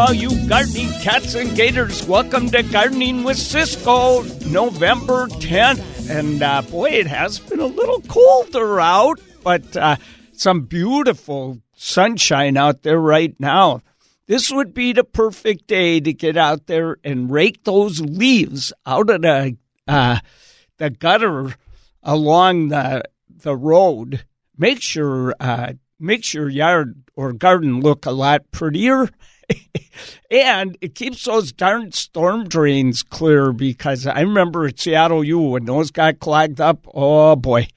all you gardening cats and gators. Welcome to Gardening with Cisco, November 10th. And uh, boy, it has been a little colder out, but uh, some beautiful sunshine out there right now. This would be the perfect day to get out there and rake those leaves out of the uh, the gutter along the the road. Make sure uh, makes your yard or garden look a lot prettier. and it keeps those darn storm drains clear because I remember at Seattle U when those got clogged up. Oh boy,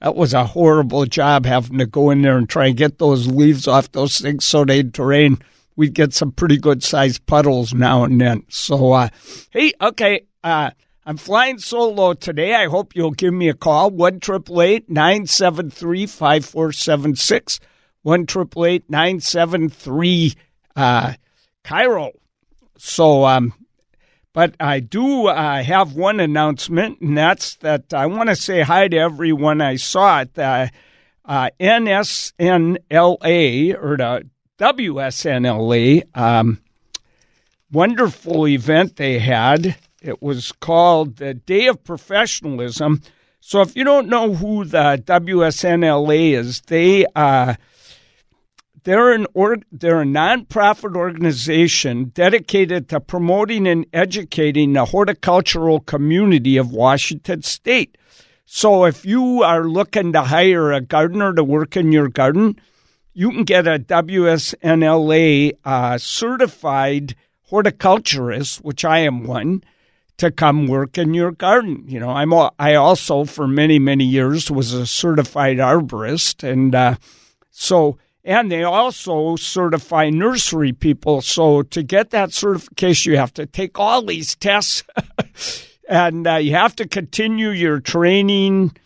that was a horrible job having to go in there and try and get those leaves off those things so they'd drain. We'd get some pretty good sized puddles now and then. So, uh, hey, okay, uh, I'm flying solo today. I hope you'll give me a call. 1 973 5476. 1 973 uh, KIRO. So, um, but I do uh, have one announcement, and that's that I want to say hi to everyone I saw at the uh, NSNLA or the WSNLA um, wonderful event they had it was called the Day of Professionalism. So if you don't know who the WSNLA is, they uh, they're an or, they're a nonprofit organization dedicated to promoting and educating the horticultural community of Washington State. So if you are looking to hire a gardener to work in your garden, you can get a WSNLA uh, certified horticulturist, which I am one to come work in your garden. You know, I'm I also for many many years was a certified arborist, and uh, so and they also certify nursery people. So to get that certification, you have to take all these tests, and uh, you have to continue your training.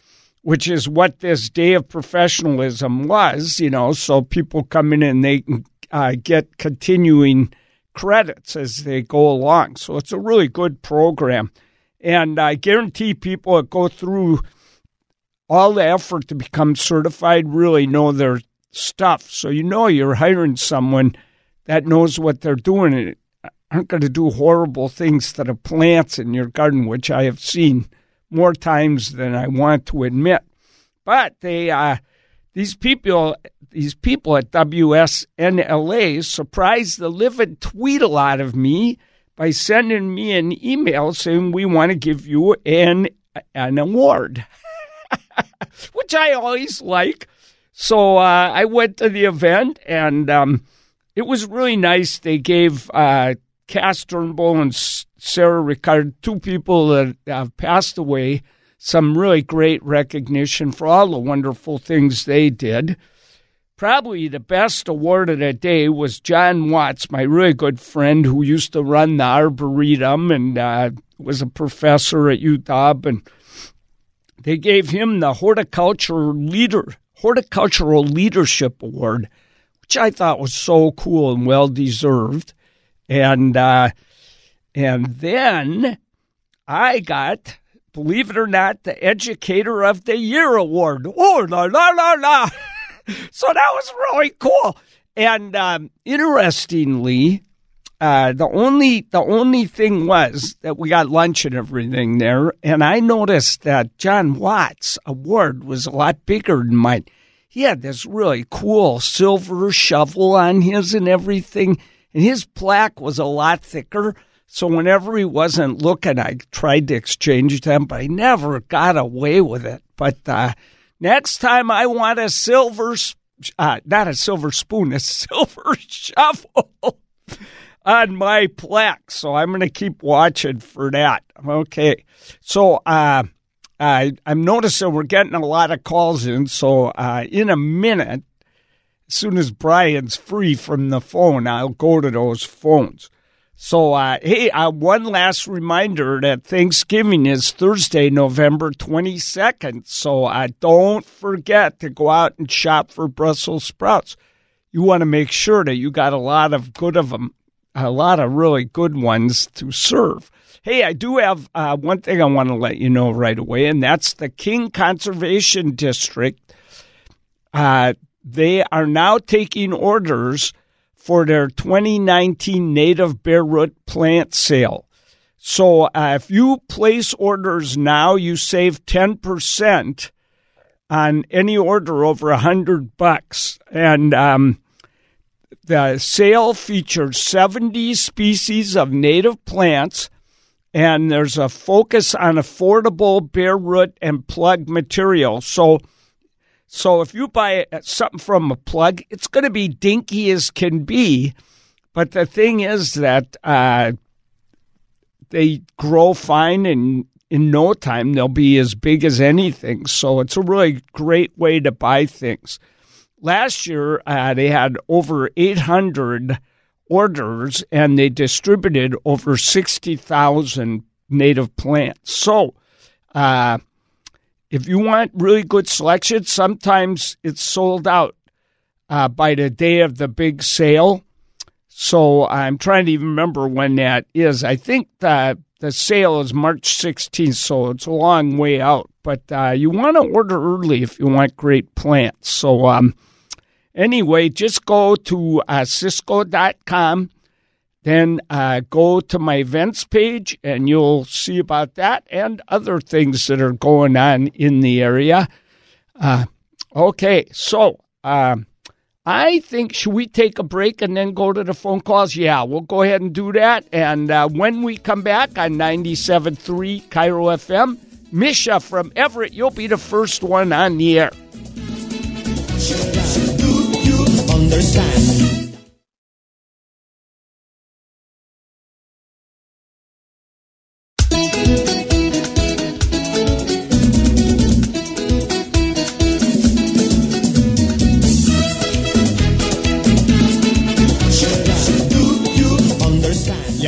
Which is what this day of professionalism was, you know. So people come in and they uh, get continuing credits as they go along. So it's a really good program. And I guarantee people that go through all the effort to become certified really know their stuff. So you know you're hiring someone that knows what they're doing and aren't going to do horrible things to the plants in your garden, which I have seen more times than I want to admit. But they, uh, these people, these people at WSNLA surprised the living tweedle out of me by sending me an email saying we want to give you an an award, which I always like. So uh, I went to the event, and um, it was really nice. They gave uh, Cass Turnbull and Sarah Reichard, two people that have passed away, some really great recognition for all the wonderful things they did. Probably the best award of the day was John Wott, my really good friend who used to run the Arboretum and uh, was a professor at UW. And they gave him the Horticulture Leader Horticultural Leadership Award, which I thought was so cool and well deserved. And uh, and then I got believe it or not, the Educator of the Year award. Oh, la, la, la, la. so that was really cool. And um, interestingly, uh, the only the only thing was that we got lunch and everything there, and I noticed that John Wott's award was a lot bigger than mine. He had this really cool silver shovel on his and everything, and his plaque was a lot thicker. So whenever he wasn't looking, I tried to exchange them, but I never got away with it. But uh, next time I want a silver, uh, not a silver spoon, a silver shovel on my plaque. So I'm going to keep watching for that. Okay. So uh, I, I'm noticing we're getting a lot of calls in. So uh, in a minute, as soon as Brian's free from the phone, I'll go to those phones. So, uh, hey, uh, one last reminder that Thanksgiving is Thursday, November 22nd. So, uh, don't forget to go out and shop for Brussels sprouts. You want to make sure that you got a lot of good of them, a lot of really good ones to serve. Hey, I do have uh, one thing I want to let you know right away, and that's the King Conservation District. Uh, they are now taking orders for their 2019 native bare root plant sale. So uh, if you place orders now, you save 10% on any order over a hundred bucks. And um, the sale features 70 species of native plants, and there's a focus on affordable bare root and plug material. So, so if you buy something from a plug, it's going to be dinky as can be. But the thing is that uh, they grow fine and in no time they'll be as big as anything. So it's a really great way to buy things. Last year, uh, they had over 800 orders and they distributed over 60,000 native plants. So, uh, if you want really good selection, sometimes it's sold out uh, by the day of the big sale. So I'm trying to even remember when that is. I think that the sale is March 16th, so it's a long way out. But uh, you want to order early if you want great plants. So um, anyway, just go to uh, sysco.com, then uh, go to my events page, and you'll see about that and other things that are going on in the area. Uh, okay, so. Um, I think should we take a break and then go to the phone calls? Yeah, we'll go ahead and do that. And uh, when we come back on 97.3 KIRO FM, Misha from Everett, you'll be the first one on the air.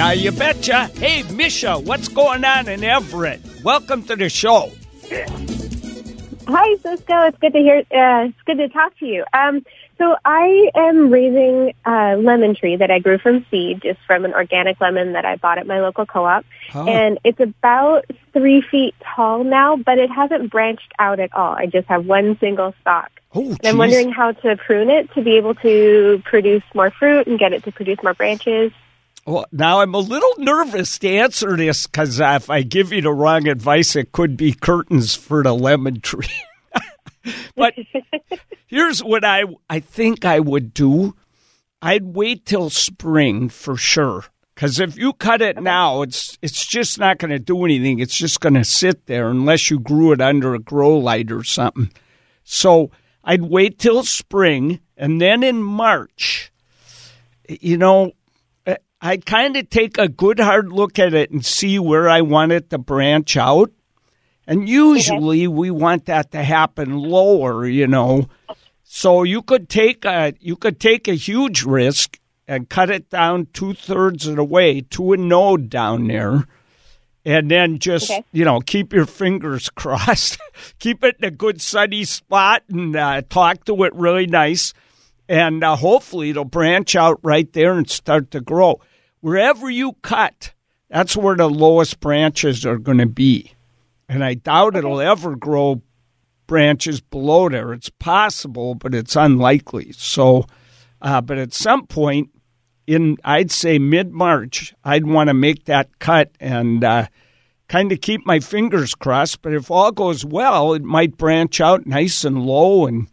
Yeah, you betcha. Hey, Misha, what's going on in Everett? Welcome to the show. Hi, Cisco. It's good to hear. Uh, it's good to talk to you. Um, so I am raising a lemon tree that I grew from seed, just from an organic lemon that I bought at my local co-op, Oh. and it's about three feet tall now, but it hasn't branched out at all. I just have one single stalk. Oh, And I'm wondering how to prune it to be able to produce more fruit and get it to produce more branches. Well, now I'm a little nervous to answer this because if I give you the wrong advice, it could be curtains for the lemon tree. but here's what I I think I would do. I'd wait till spring for sure. Because if you cut it now, it's it's just not going to do anything. It's just going to sit there unless you grew it under a grow light or something. So I'd wait till spring, and then in March, you know, I kind of take a good hard look at it and see where I want it to branch out. And usually we want that to happen lower, you know. So you could take a you could take a huge risk and cut it down two thirds of the way to a node down there. And then just Okay. you know keep your fingers crossed, keep it in a good sunny spot, and uh, talk to it really nice and uh, hopefully it'll branch out right there and start to grow. Wherever you cut, that's where the lowest branches are going to be. And I doubt it'll ever grow branches below there. It's possible, but it's unlikely. So, uh, but at some point in, I'd say mid March, I'd want to make that cut and uh, kind of keep my fingers crossed. But if all goes well, it might branch out nice and low and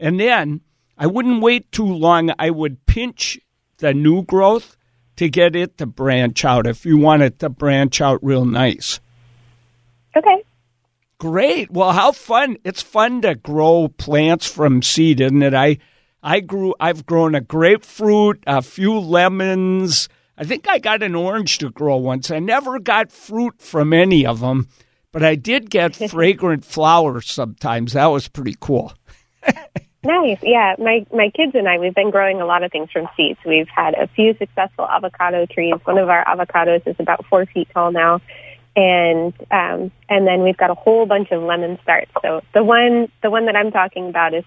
and then I wouldn't wait too long. I would pinch the new growth to get it to branch out if you want it to branch out real nice. Okay. Great. Well, how fun. It's fun to grow plants from seed, isn't it? I I grew I've grown a grapefruit, a few lemons. I think I got an orange to grow once. I never got fruit from any of them, but I did get fragrant flowers sometimes. That was pretty cool. Nice. Yeah, my my kids and I we've been growing a lot of things from seeds. We've had a few successful avocado trees. One of our avocados is about four feet tall now, and um, and then we've got a whole bunch of lemon starts. So the one the one that I'm talking about is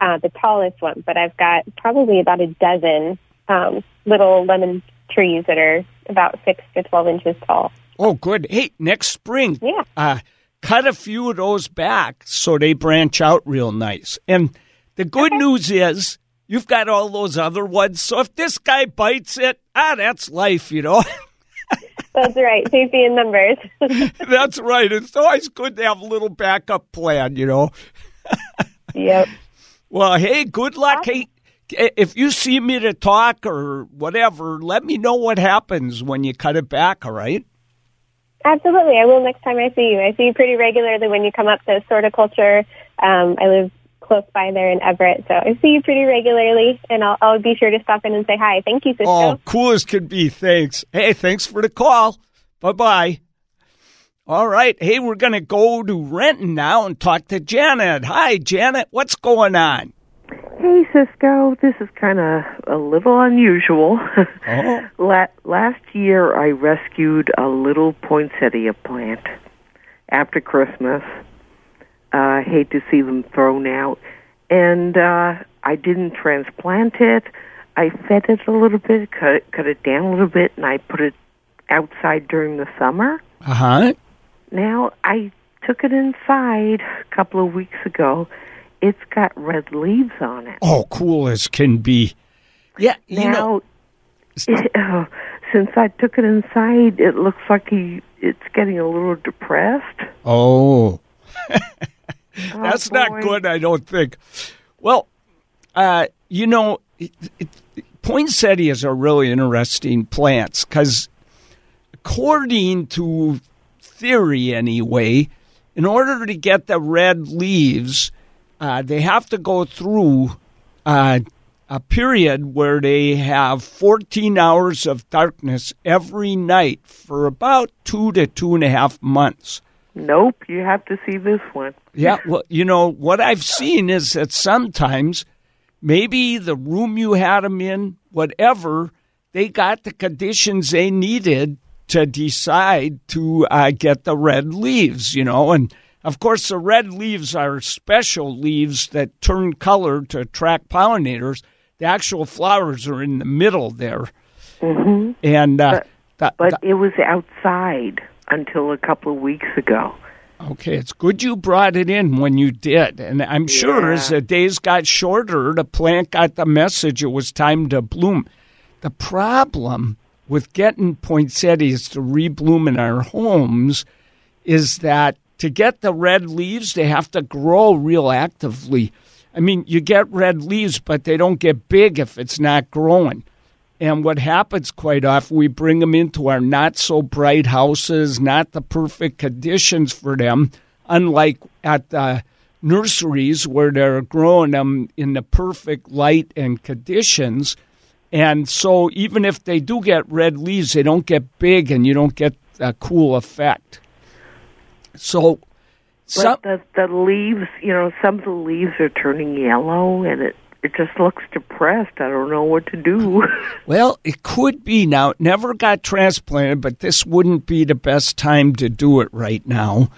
uh, the tallest one, but I've got probably about a dozen um, little lemon trees that are about six to twelve inches tall. Oh, good. Hey, next spring, Yeah. uh, cut a few of those back so they branch out real nice. And the good news is you've got all those other ones. So if this guy bites it, ah, that's life, you know. That's right. Safety in numbers. that's right. It's always good to have a little backup plan, you know. yep. Well, hey, good luck. Hey, if you see me to talk or whatever, let me know what happens when you cut it back, all right? Absolutely. I will next time I see you. I see you pretty regularly when you come up to Sorticulture. Um, I live close by there in Everett, so I see you pretty regularly, and I'll, I'll be sure to stop in and say hi. Thank you, Cisco. Oh, cool as could be. Thanks. Hey, thanks for the call. Bye bye. All right. Hey, we're going to go to Renton now and talk to Janet. Hi, Janet. What's going on? Hey, Cisco. This is kind of a little unusual. Oh. La- last year, I rescued a little poinsettia plant after Christmas. I uh, hate to see them thrown out. And uh, I didn't transplant it. I fed it a little bit, cut it, cut it down a little bit, and I put it outside during the summer. Uh huh. Now, I took it inside a couple of weeks ago. It's got red leaves on it. Oh, cool as can be. Yeah, you now, know. It, uh, since I took it inside, it looks like he it's getting a little depressed. Oh. That's Oh, not good, I don't think. Well, uh, you know, it, it, poinsettias are really interesting plants because, according to theory anyway, in order to get the red leaves, uh, they have to go through uh, a period where they have 14 hours of darkness every night for about two to two and a half months. Nope, you have to see this one. Yeah, well, you know, what I've seen is that sometimes maybe the room you had them in, whatever, they got the conditions they needed to decide to uh, get the red leaves, you know. And of course, the red leaves are special leaves that turn color to attract pollinators. The actual flowers are in the middle there. hmm And, uh, the- But the- it was outside until a couple of weeks ago. Okay, it's good you brought it in when you did. And I'm sure Yeah. as the days got shorter, the plant got the message it was time to bloom. The problem with getting poinsettias to rebloom in our homes is that to get the red leaves, they have to grow real actively. I mean, you get red leaves, but they don't get big if it's not growing. And what happens quite often, we bring them into our not so bright houses, not the perfect conditions for them, unlike at the nurseries where they're growing them in the perfect light and conditions. And so even if they do get red leaves, they don't get big and you don't get a cool effect. So, some, But the the leaves, you know, some of the leaves are turning yellow, and it it just looks depressed. I don't know what to do. Well, it could be now. It never got transplanted, but this wouldn't be the best time to do it right now.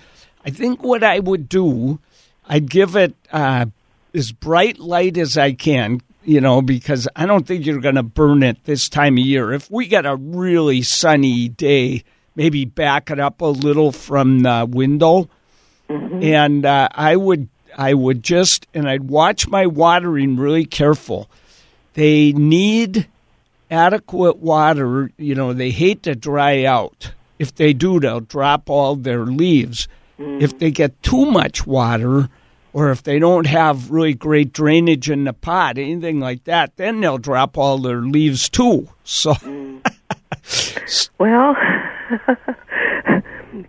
I think what I would do, I'd give it uh, as bright light as I can, you know, because I don't think you're going to burn it this time of year. If we get a really sunny day, maybe back it up a little from the window, and uh, I would I would just and I'd watch my watering really careful. They need adequate water. You know, they hate to dry out. If they do, they'll drop all their leaves. Mm. If they get too much water, or if they don't have really great drainage in the pot, anything like that, then they'll drop all their leaves too. So, mm. well,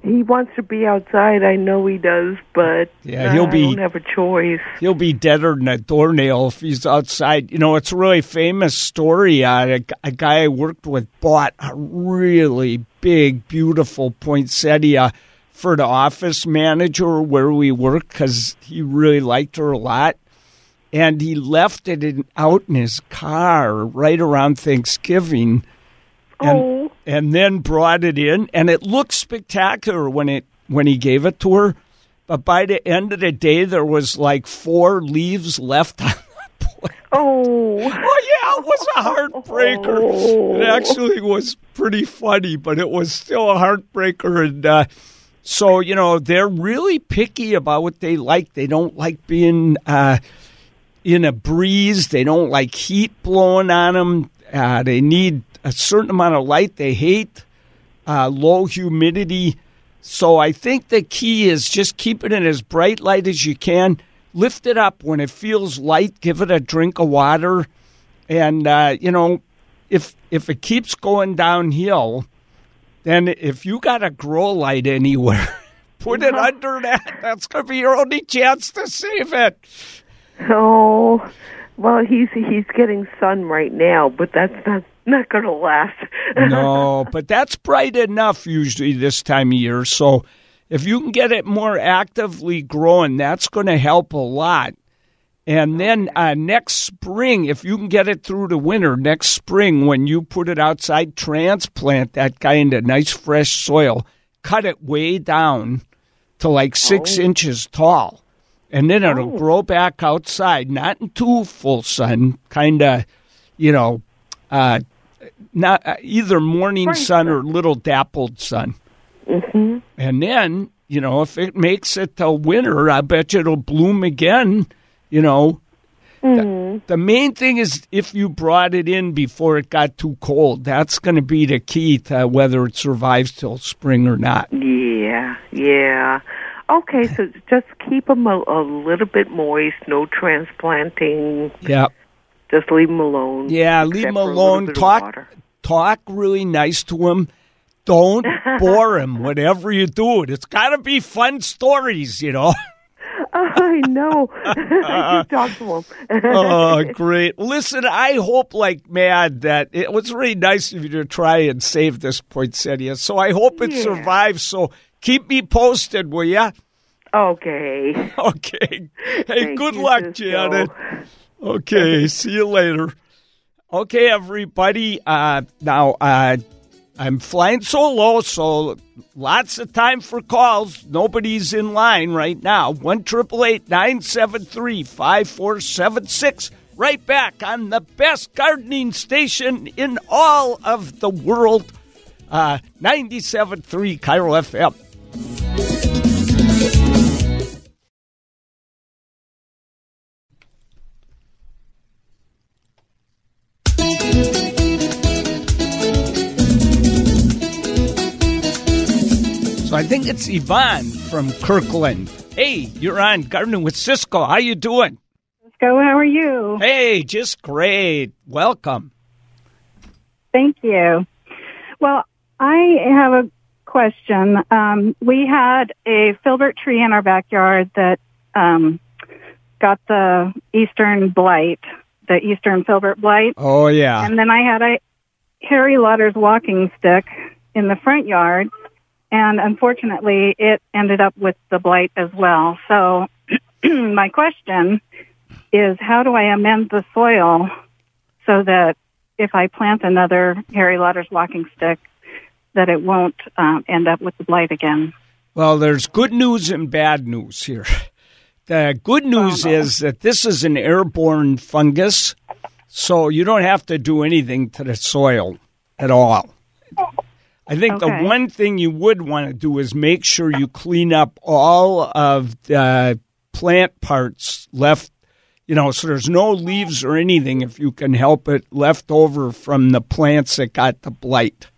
he wants to be outside. I know he does, but Yeah, he'll be- I don't have a choice. he'll be deader than a doornail if he's outside. You know, it's a really famous story. Uh, a, a guy I worked with bought a really big, beautiful poinsettia for the office manager where we work because he really liked her a lot. And he left it in, out in his car right around Thanksgiving and Oh. And then brought it in and it looked spectacular when it when he gave it to her but by the end of the day there was like four leaves left on the. Oh. Oh yeah, it was a heartbreaker. Oh. It actually was pretty funny, but it was still a heartbreaker and uh so, you know, they're really picky about what they like. They don't like being uh in a breeze. They don't like heat blowing on them. Uh, they need a certain amount of light. They hate uh, low humidity. So I think the key is just keep it in as bright light as you can. Lift it up when it feels light. Give it a drink of water, and uh, you know if if it keeps going downhill, then if you got a grow light anywhere, put it under that. That's going to be your only chance to save it. Oh, well, he's he's getting sun right now, but that's not not going to last. no, but that's bright enough usually this time of year. So if you can get it more actively growing, that's going to help a lot. And then uh, next spring, if you can get it through the winter, next spring when you put it outside, transplant that guy into nice fresh soil, cut it way down to like six Oh. inches tall. And then it'll Oh. grow back outside, not in too full sun, kind of, you know, uh, not uh, either morning Spring sun or little dappled sun. hmm And then, you know, if it makes it till winter, I bet you it'll bloom again. You know, Mm-hmm. the main thing is if you brought it in before it got too cold. That's going to be the key to whether it survives till spring or not. Yeah, yeah. Okay, so just keep them a, a little bit moist. No transplanting. Yeah, Just leave them alone. yeah. Leave except him for a little alone. Talk, talk really nice to them. Don't bore them. Whatever you do, it it's got to be fun stories. You know. I know. I just talked to him. oh, great. Listen, I hope like mad that it was really nice of you to try and save this poinsettia. So I hope it Yeah. survives. So keep me posted, will ya? okay. Okay. Hey, Thank good you, luck, Cisco. Janet. Okay, see you later. Okay, everybody. Uh, now, uh, I'm flying solo, so lots of time for calls. Nobody's in line right now. One triple eight nine seven three five four seven six. Right back on the best gardening station in all of the world, uh, 97.3 KIRO FM. So I think it's Yvonne from Kirkland. Hey, you're on Gardening with Cisco. How you doing? Cisco, how are you? Hey, just great. Welcome. Thank you. Well, I have a question. Um, we had a filbert tree in our backyard that um, got the eastern blight, the eastern filbert blight, Oh yeah. and then I had a Harry Lauder's walking stick in the front yard, and unfortunately, it ended up with the blight as well. So, my question is, how do I amend the soil so that if I plant another Harry Lauder's walking stick, that it won't um, end up with the blight again? Well, there's good news and bad news here. The good news is that this is an airborne fungus, so you don't have to do anything to the soil at all. I think the one thing you would want to do is make sure you clean up all of the plant parts left, you know, so there's no leaves or anything if you can help it left over from the plants that got the blight.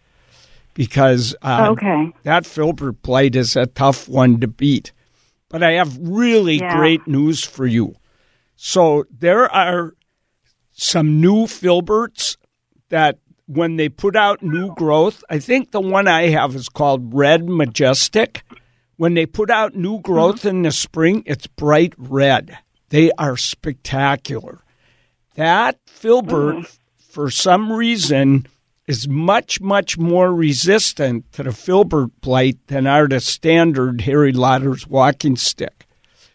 Because uh, Okay. that filbert blight is a tough one to beat. But I have really Yeah. great news for you. So there are some new filberts that when they put out new growth, I think the one I have is called Red Majestic. When they put out new growth in the spring, it's bright red. They are spectacular. That filbert, for some reason, is much, much more resistant to the filbert blight than are the standard Harry Lauder's walking stick.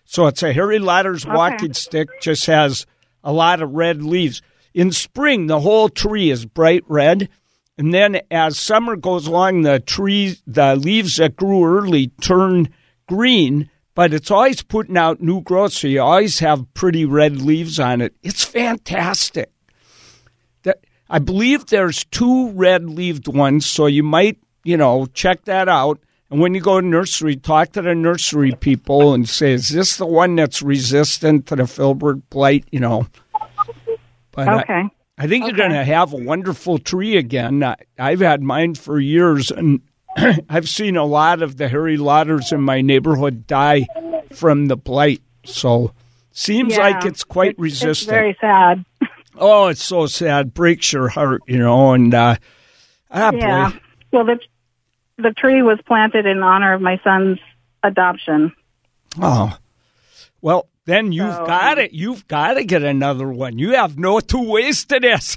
So it's a Harry Lauder's walking stick, just has a lot of red leaves. In spring, the whole tree is bright red. And then as summer goes along, the tree, the leaves that grew early turn green, but it's always putting out new growth, so you always have pretty red leaves on it. It's fantastic. I believe there's two red leaved ones, so you might, you know, check that out. And when you go to nursery, talk to the nursery people and say, "Is this the one that's resistant to the filbert blight?" You know. But I- Okay. I think you're going to have a wonderful tree again. I, I've had mine for years, and I've seen a lot of the Harry Lauders in my neighborhood die from the blight. So seems Yeah. like it's quite It's resistant. very sad. Oh, it's so sad. Breaks your heart, you know. And uh, ah, Yeah. boy, Well, the the tree was planted in honor of my son's adoption. oh, well. Then you've So, got it. You've got to get another one. You have no two ways to this.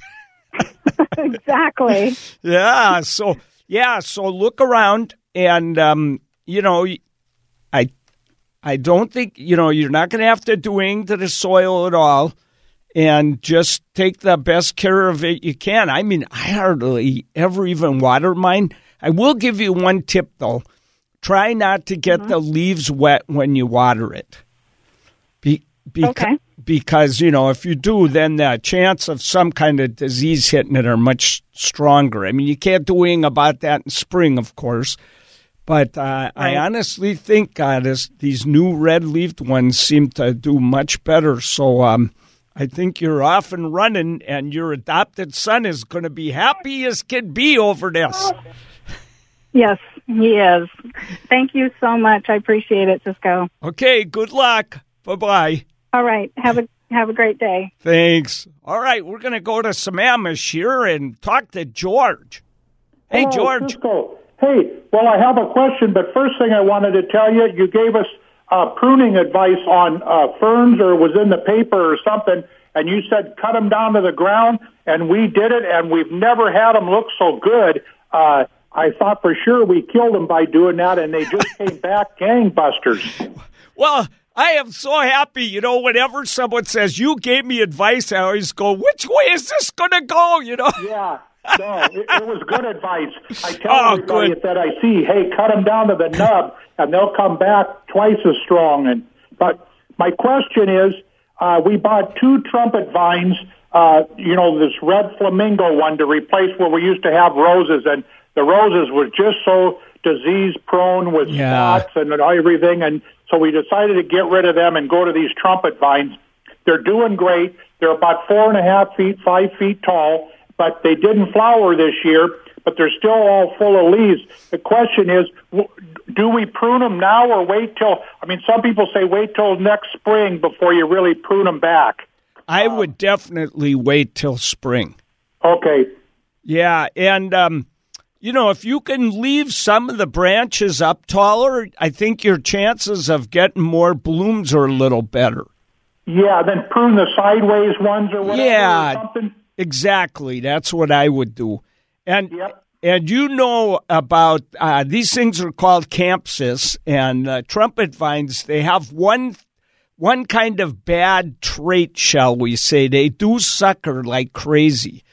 exactly. yeah. So yeah. So look around, and um, you know, I, I don't think you know you're not going to have to do anything to the soil at all, and just take the best care of it you can. I mean, I hardly ever even water mine. I will give you one tip though: try not to get the leaves wet when you water it. Be, beca- Okay. Because you know, if you do, then the chance of some kind of disease hitting it are much stronger. I mean, you can't do anything about that in spring, of course. But uh, I honestly think uh, this, these new red-leafed ones seem to do much better. So um, I think you're off and running, and your adopted son is going to be happy as can be over this. Yes, he is. Thank you so much. I appreciate it, Cisco. Okay, good luck. Bye bye. All right. Have a have a great day. Thanks. All right, we're going to go to Sammamish here and talk to George. Hey, Hello, George. Cisco. Hey, well, I have a question, but first thing I wanted to tell you, you gave us uh, pruning advice on uh, ferns, or was in the paper or something, and you said cut them down to the ground, and we did it, and we've never had them look so good. Uh, I thought for sure we killed them by doing that, and they just came back gangbusters. Well, I am so happy. You know, whenever someone says, You gave me advice, I always go, Which way is this going to go? You know? Yeah. No, it, it was good advice. I tell Oh, everybody good. that I see, hey, cut them down to the nub, and they'll come back twice as strong. And but my question is, uh, we bought two trumpet vines, uh, you know, this red flamingo one to replace where we used to have roses, and the roses were just so disease prone with Yeah. spots and everything, and so we decided to get rid of them and go to these trumpet vines. They're doing great. They're about four and a half feet, five feet tall, but they didn't flower this year, but they're still all full of leaves. The question is, do we prune them now or wait till, I mean, some people say wait till next spring before you really prune them back. I would definitely wait till spring. Okay. Yeah. And, um, you know, if you can leave some of the branches up taller, I think your chances of getting more blooms are a little better. Yeah, then prune the sideways ones or whatever Yeah. or something. Exactly. That's what I would do. And Yep. and you know about uh, these things are called campsis and uh, trumpet vines. They have one one kind of bad trait, shall we say? They do sucker like crazy.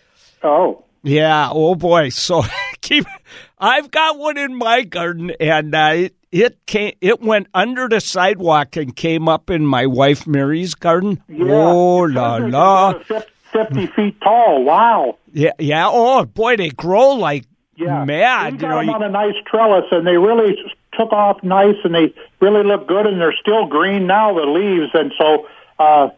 Oh. Yeah. Oh boy. So keep. I've got one in my garden, and uh, it it came. It went under the sidewalk and came up in my wife Mary's garden. Yeah. Oh la la. About fif- 50 feet tall. Wow. Yeah. Yeah. Oh boy, they grow like Yeah. mad. We You got know. them you- on a nice trellis, and they really took off nice, and they really look good, and they're still green now, the leaves. And so, uh,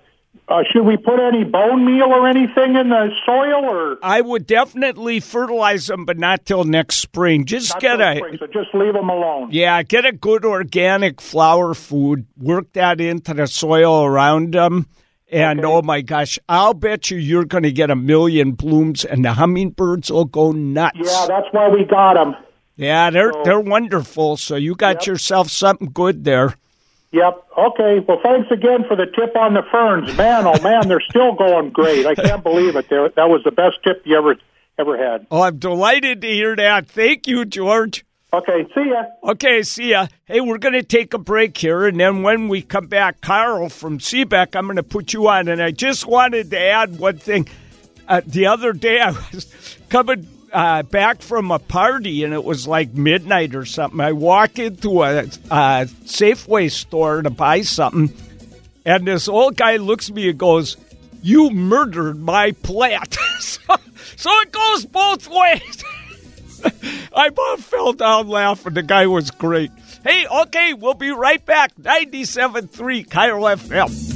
uh, should we put any bone meal or anything in the soil, or I would definitely fertilize them, but not till next spring. Just not get a spring, so just leave them alone? yeah, get a good organic flower food. Work that into the soil around them, and Okay. oh my gosh, I'll bet you you're going to get a million blooms, and the hummingbirds will go nuts. Yeah, that's why we got them. Yeah, they're So- they're wonderful. So you got Yep. yourself something good there. Yep. Okay. Well, thanks again for the tip on the ferns. Man, oh man, they're still going great. I can't believe it. That was the best tip you ever ever had. Oh, I'm delighted to hear that. Thank you, George. Okay. See ya. Okay, see ya. Hey, we're going to take a break here, and then when we come back, Carl from Seabeck, I'm going to put you on. And I just wanted to add one thing. Uh, the other day, I was coming uh, back from a party, and it was like midnight or something. I walk into a, a Safeway store to buy something, and this old guy looks at me and goes, "You murdered my plant." so, so it goes both ways. I about fell down laughing. The guy was great. Hey, okay, we'll be right back. 97.3 KIRO FM.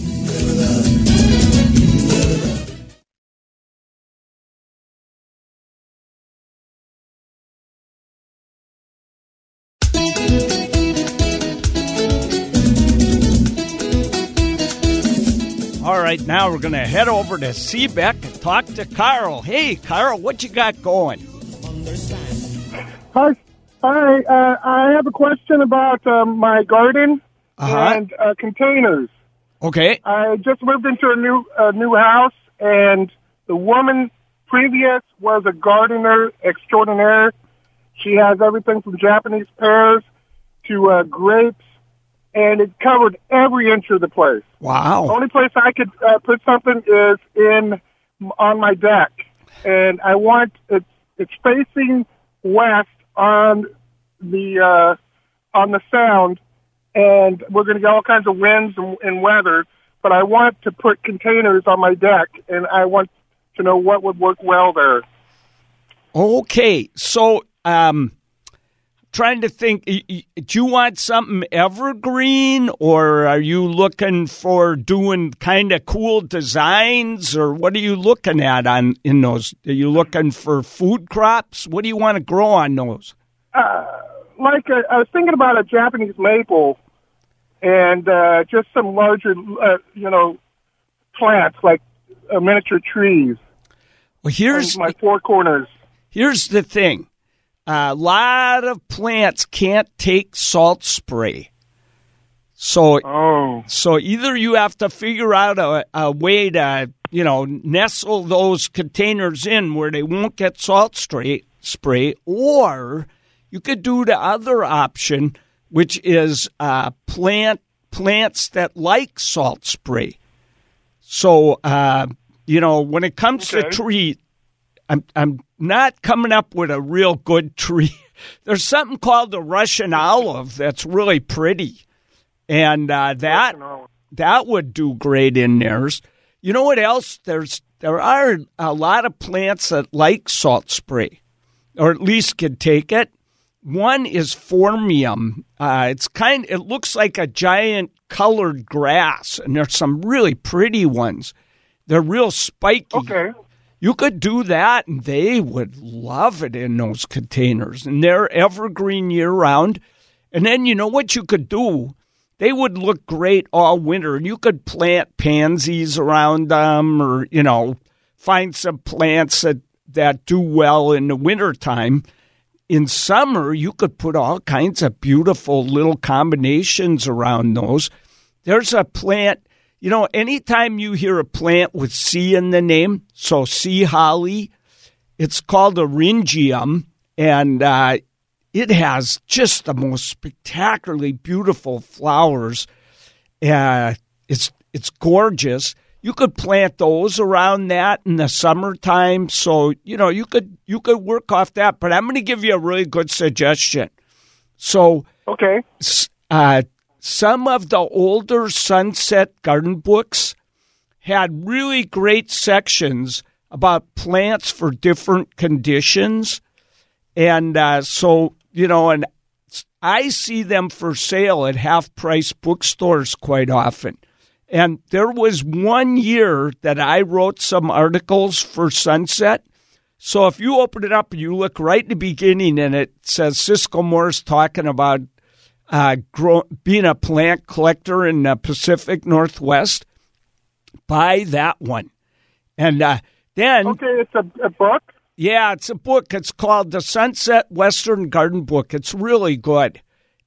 All right, now we're going to head over to Seabeck and talk to Carl. Hey, Carl, what you got going? Hi, hi. Uh, I have a question about um, my garden Uh-huh. and uh, containers. Okay. I just moved into a new a new house, and the woman previous was a gardener extraordinaire. She has everything from Japanese pears to uh, grapes, and it covered every inch of the place. Wow! The only place I could uh, put something is in on my deck, and I want it's it's facing west on the uh, on the sound, and we're going to get all kinds of winds and, and weather. But I want to put containers on my deck, and I want to know what would work well there. Okay. So, um, trying to think, do you want something evergreen or are you looking for doing kind of cool designs or what are you looking at on in those? Are you looking for food crops? What do you want to grow on those? Like uh, I was thinking about a Japanese maple, and uh, just some larger, uh, you know, plants like uh, miniature trees. Well, here's my four corners. Here's the thing a lot of plants can't take salt spray. So, Oh, so either you have to figure out a, a way to, you know, nestle those containers in where they won't get salt spray, spray or you could do the other option, which is uh, plant plants that like salt spray. So, uh, you know, when it comes to Okay. tree, I'm I'm not coming up with a real good tree. There's something called the Russian olive that's really pretty, and uh, that that would do great in theirs. You know what else? There's there are a lot of plants that like salt spray, or at least can take it. One is phormium. Uh, it's kind. It looks like a giant colored grass, and there's some really pretty ones. They're real spiky. okay. You could do that, and they would love it in those containers. And they're evergreen year round. And then you know what you could do? They would look great all winter. And you could plant pansies around them, or you know, find some plants that that do well in the wintertime. In summer, you could put all kinds of beautiful little combinations around those. There's a plant, you know, anytime you hear a plant with C in the name, so sea holly, it's called eryngium, and uh, it has just the most spectacularly beautiful flowers. Uh, it's it's gorgeous. You could plant those around that in the summertime, so you know you could you could work off that. But I'm going to give you a really good suggestion. So Okay. uh, some of the older Sunset garden books had really great sections about plants for different conditions. And uh, so, you know, and I see them for sale at half price bookstores quite often. And there was one year that I wrote some articles for Sunset. So if you open it up and you look right in the beginning and it says Cisco Morris talking about uh, grow, being a plant collector in the Pacific Northwest, buy that one. And uh, then, Okay, it's a, a book. yeah, it's a book. It's called the Sunset Western Garden Book. It's really good.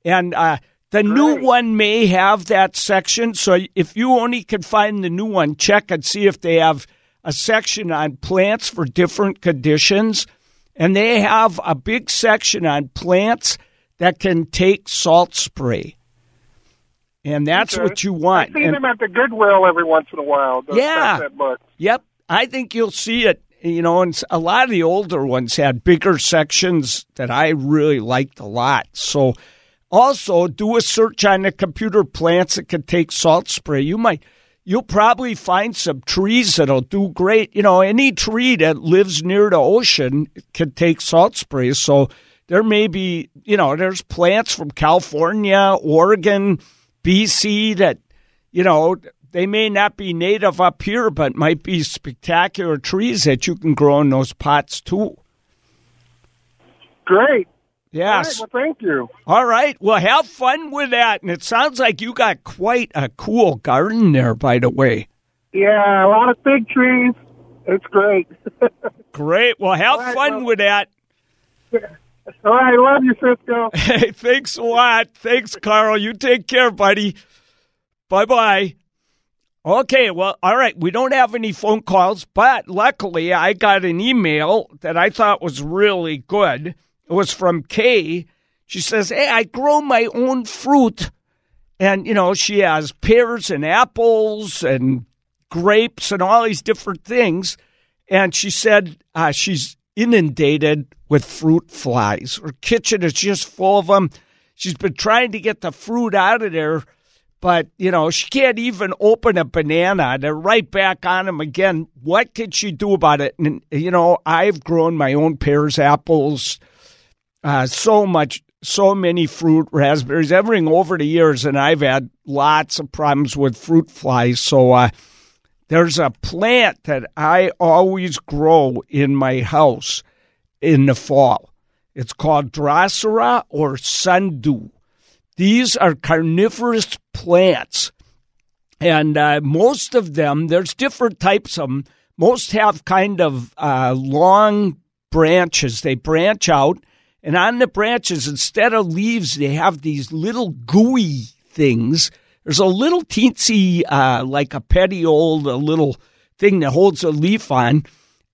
And uh, the new one may have that section. So if you only can find the new one, check and see if they have a section on plants for different conditions. And they have a big section on plants that can take salt spray. And that's Okay. what you want. I see And- them at the Goodwill every once in a while. Yeah. Yep, I think you'll see it. You know, and a lot of the older ones had bigger sections that I really liked a lot. So, also do a search on the computer plants that can take salt spray. You might, you'll probably find some trees that'll do great. You know, any tree that lives near the ocean can take salt spray. So, there may be, you know, there's plants from California, Oregon, BC that, you know, they may not be native up here, but might be spectacular trees that you can grow in those pots too. Great. Yes. Right, well, thank you. All right. Well, have fun with that. And it sounds like you got quite a cool garden there, by the way. Yeah, a lot of big trees. It's great. Great. Well, have right, fun well- with that. All right, love you, Cisco. Hey, thanks a lot. Thanks, Carl. You take care, buddy. Bye bye. Okay, well, all right. We don't have any phone calls, but luckily I got an email that I thought was really good. It was from Kay. She says, Hey, I grow my own fruit. And, you know, she has pears and apples and grapes and all these different things. And she said uh, she's inundated with fruit flies. Her kitchen is just full of them. She's been trying to get the fruit out of there, but you know she can't even open a banana. They're right back on them again. What can she do about it? And you know I've grown my own pears, apples, uh, so much, so many fruit, raspberries, everything over the years, and I've had lots of problems with fruit flies. So uh, there's a plant that I always grow in my house in the fall. It's called Drosera or Sundew. These are carnivorous plants. And uh, most of them, there's different types of them. Most have kind of uh, long branches. They branch out. And on the branches, instead of leaves, they have these little gooey things. There's a little teensy, uh, like a petiole, a little thing that holds a leaf on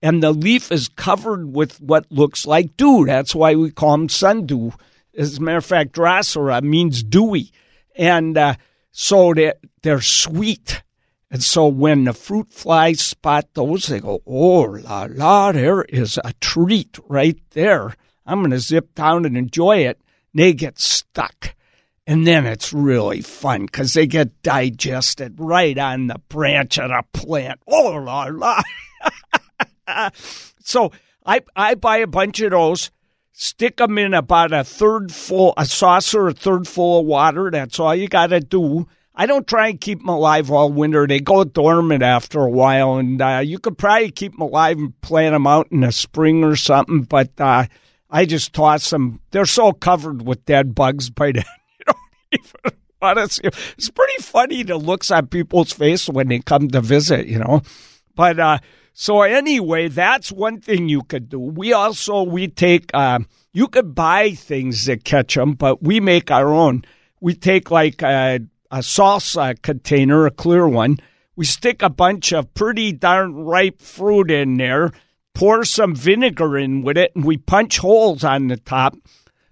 and the leaf is covered with what looks like dew. That's why we call them sundew. As a matter of fact, drosera means dewy, and uh, so they're, they're sweet. And so when the fruit flies spot those, they go, "Oh la la, there is a treat right there. I'm going to zip down and enjoy it." And they get stuck. And then it's really fun because they get digested right on the branch of the plant. Oh la la. so I I buy a bunch of those, stick them in about a third full, a saucer, a third full of water. That's all you got to do. I don't try and keep them alive all winter. They go dormant after a while, and uh, you could probably keep them alive and plant them out in the spring or something. But uh, I just toss them. They're so covered with dead bugs by then. You don't even want to see. It's pretty funny the looks on people's face when they come to visit, you know. But uh, so anyway, that's one thing you could do. We also we take uh, you could buy things that catch them, but we make our own. We take like a, a salsa container, a clear one. We stick a bunch of pretty darn ripe fruit in there, pour some vinegar in with it, and we punch holes on the top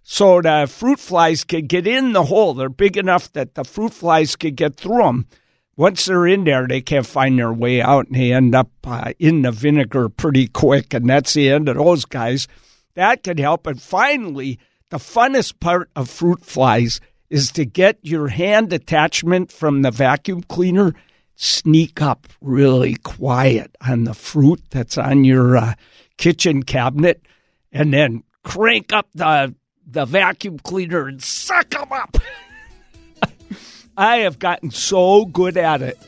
so the fruit flies could get in the hole. They're big enough that the fruit flies could get through them. Once they're in there, they can't find their way out, and they end up uh, in the vinegar pretty quick, and that's the end of those guys. That could help. And finally, the funnest part of fruit flies is to get your hand attachment from the vacuum cleaner, sneak up really quiet on the fruit that's on your uh, kitchen cabinet, and then crank up the the vacuum cleaner and suck them up. I have gotten so good at it.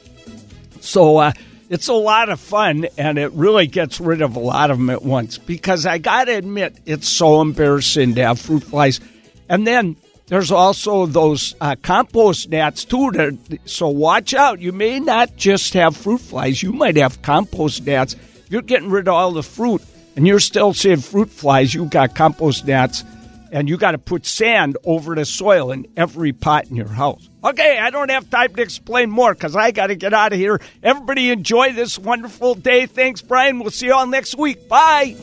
So uh, it's a lot of fun, and it really gets rid of a lot of them at once. Because I got to admit, it's so embarrassing to have fruit flies. And then there's also those uh, compost gnats too. That, so watch out. You may not just have fruit flies. You might have compost gnats. You're getting rid of all the fruit, and you're still seeing fruit flies. You got compost gnats and you got to put sand over the soil in every pot in your house. Okay, I don't have time to explain more because I got to get out of here. Everybody enjoy this wonderful day. Thanks, Brian. We'll see you all next week. Bye.